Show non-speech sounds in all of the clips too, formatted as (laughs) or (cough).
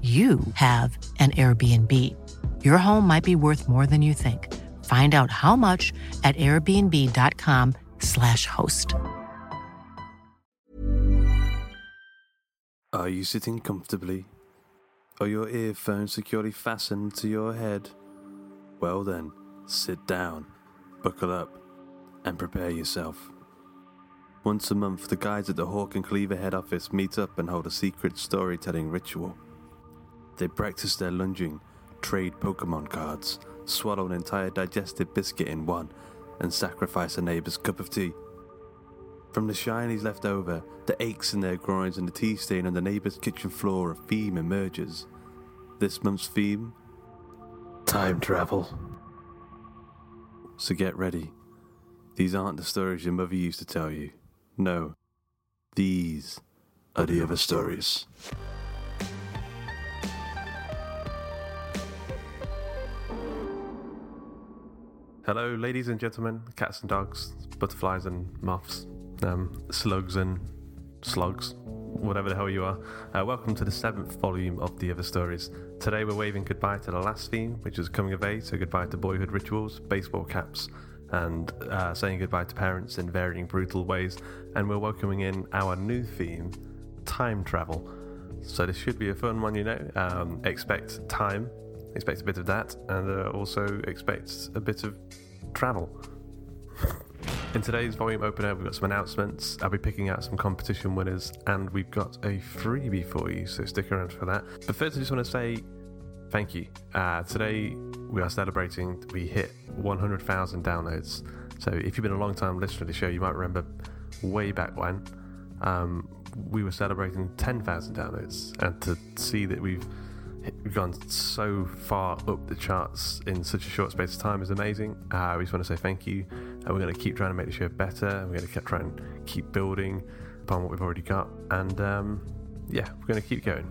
you have an Airbnb. Your home might be worth more than you think. Find out how much at airbnb.com/slash host. Are you sitting comfortably? Are your earphones securely fastened to your head? Well, then, sit down, buckle up, and prepare yourself. Once a month, the guys at the Hawk and Cleaver head office meet up and hold a secret storytelling ritual. They practice their lunging, trade Pokemon cards, swallow an entire digestive biscuit in one, and sacrifice a neighbour's cup of tea. From the shinies left over, the aches in their groins, and the tea stain on the neighbour's kitchen floor, a theme emerges. This month's theme Time Travel. So get ready. These aren't the stories your mother used to tell you. No. These are the other stories. Hello, ladies and gentlemen, cats and dogs, butterflies and moths, um, slugs and slugs, whatever the hell you are. Uh, welcome to the seventh volume of The Other Stories. Today we're waving goodbye to the last theme, which is coming of age, so goodbye to boyhood rituals, baseball caps, and uh, saying goodbye to parents in varying brutal ways. And we're welcoming in our new theme, time travel. So this should be a fun one, you know. Um, expect time expect a bit of that, and uh, also expect a bit of travel. In today's volume opener, we've got some announcements. I'll be picking out some competition winners, and we've got a freebie for you, so stick around for that. But first, I just want to say thank you. Uh, today, we are celebrating, we hit 100,000 downloads. So, if you've been a long time listener to the show, you might remember way back when um, we were celebrating 10,000 downloads, and to see that we've we've gone so far up the charts in such a short space of time is amazing. Uh, we just want to say thank you. and we're going to keep trying to make the show better. We're going to try and keep building upon what we've already got. And um, yeah, we're going to keep going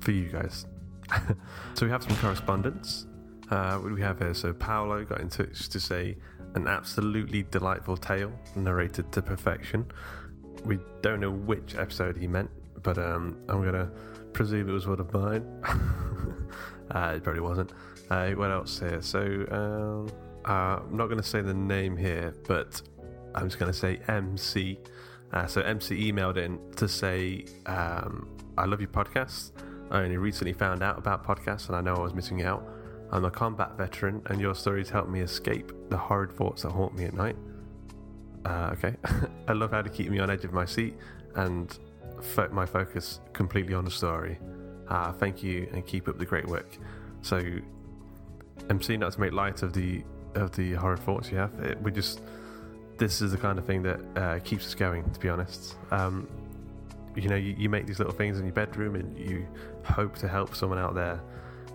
for you guys. (laughs) so we have some correspondence. Uh, what do we have here? So Paolo got in touch to say an absolutely delightful tale narrated to perfection. We don't know which episode he meant, but um, I'm going to presume it was one of mine. (laughs) uh, it probably wasn't. Uh, what else here? So um, uh, I'm not going to say the name here, but I'm just going to say MC. Uh, so MC emailed in to say, um, "I love your podcast. I only recently found out about podcasts, and I know I was missing out. I'm a combat veteran, and your stories help me escape the horrid thoughts that haunt me at night. Uh, okay, (laughs) I love how to keep me on edge of my seat, and fo- my focus completely on the story. Uh, thank you and keep up the great work. So, MC, not to make light of the of the horror thoughts you have, it, we just this is the kind of thing that uh, keeps us going. To be honest, um, you know, you, you, make these little things in your bedroom and you hope to help someone out there,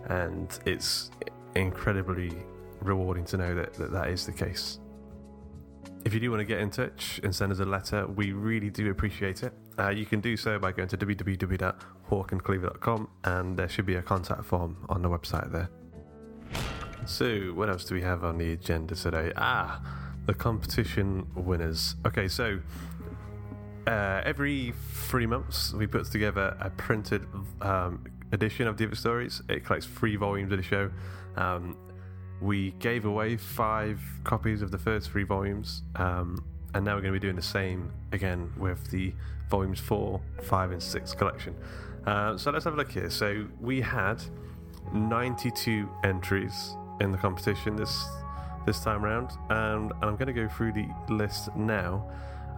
and it's incredibly rewarding to know that that, that is the case. If you do want to get in touch and send us a letter, we really do appreciate it. Uh, you can do so by going to www.hawkandcleaver.com and there should be a contact form on the website there. So, what else do we have on the agenda today? Ah, the competition winners. Okay, so uh, every three months we put together a printed um, edition of the Stories. It collects three volumes of the show. Um, we gave away five copies of the first three volumes, um, and now we're going to be doing the same again with the volumes four, five, and six collection. Uh, so let's have a look here. So we had 92 entries in the competition this this time around, and, and I'm going to go through the list now.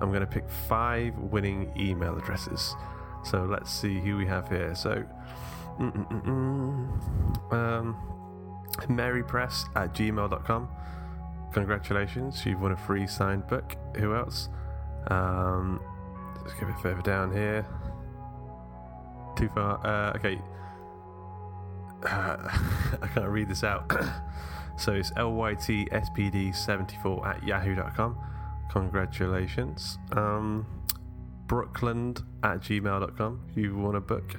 I'm going to pick five winning email addresses. So let's see who we have here. So, um, marypress at gmail.com. Congratulations, you've won a free signed book. Who else? Um, let's go a bit further down here. Too far. Uh, okay. Uh, (laughs) I can't read this out. (coughs) so it's lytspd74 at yahoo.com. Congratulations. Um, Brookland at gmail.com. You want a book?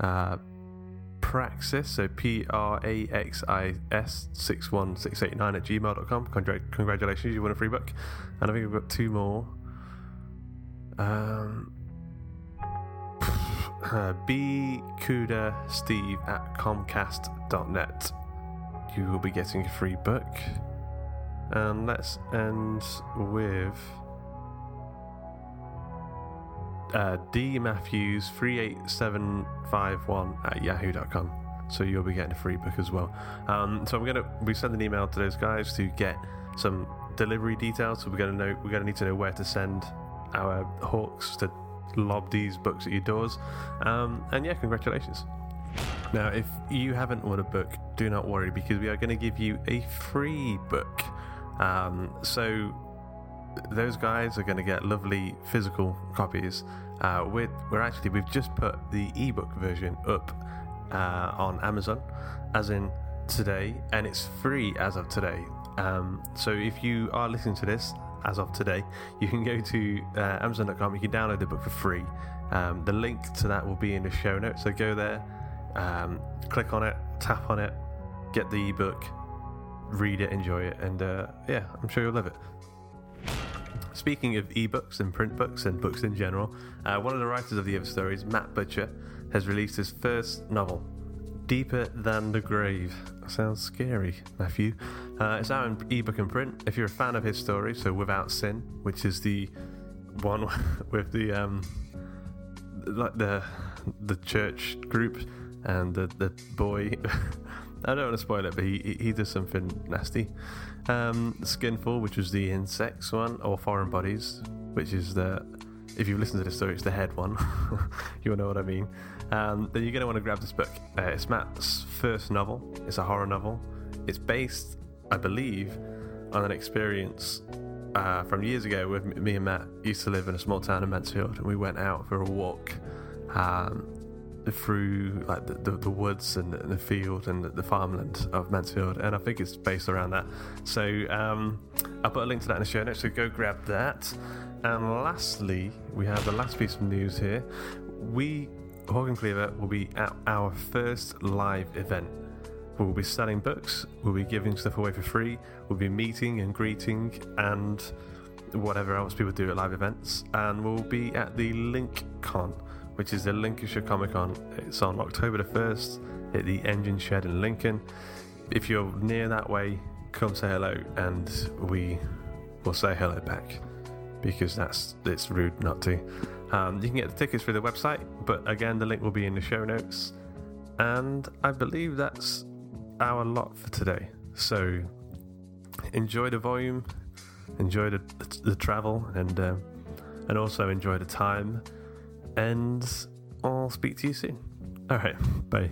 Uh, Praxis, so P R A X I S 61689 at gmail.com. Congra- congratulations, you won a free book. And I think we've got two more. Um, uh, (sighs) B Kuda Steve at Comcast.net. You will be getting a free book. And let's end with uh, D Matthews 38751 at yahoo.com. So you'll be getting a free book as well. Um, so I'm gonna be sending an email to those guys to get some delivery details. So we're gonna know we're gonna need to know where to send our hawks to lob these books at your doors. Um, and yeah, congratulations. Now, if you haven't won a book, do not worry because we are going to give you a free book. Um, so those guys are going to get lovely physical copies. Uh, we're, we're actually we've just put the ebook version up uh, on Amazon, as in today, and it's free as of today. Um, so if you are listening to this as of today, you can go to uh, Amazon.com. You can download the book for free. Um, the link to that will be in the show notes. So go there, um, click on it, tap on it, get the ebook, read it, enjoy it, and uh, yeah, I'm sure you'll love it. Speaking of ebooks and print books and books in general, uh, one of the writers of the other stories, Matt Butcher, has released his first novel, Deeper Than the Grave. Sounds scary, Matthew. Uh, it's out in ebook and print. If you're a fan of his story, so Without Sin, which is the one (laughs) with the um, like the the church group and the the boy. (laughs) I don't want to spoil it, but he he does something nasty. Um, Skinful, which was the insects one, or Foreign Bodies, which is the if you've listened to the story, it's the head one. (laughs) You'll know what I mean. Um, then you're going to want to grab this book. Uh, it's Matt's first novel. It's a horror novel. It's based, I believe, on an experience uh, from years ago with me and Matt used to live in a small town in Mansfield, and we went out for a walk um, through like the, the, the woods and the, field and the, the, farmland of Mansfield, and I think it's based around that. So um, I'll put a link to that in the show notes. So go grab that. And lastly, we have the last piece of news here. We and Cleaver will be at our first live event. We'll be selling books, we'll be giving stuff away for free, we'll be meeting and greeting and whatever else people do at live events. And we'll be at the Linc-Con, which is the Lincolnshire Comic Con. It's on October the 1st at the Engine Shed in Lincoln. If you're near that way, come say hello and we will say hello back because that's it's rude not to. Um, you can get the tickets through the website, but again, the link will be in the show notes. And I believe that's our lot for today. So enjoy the volume, enjoy the, the, travel, and uh, and also enjoy the time. And I'll speak to you soon. All right, bye.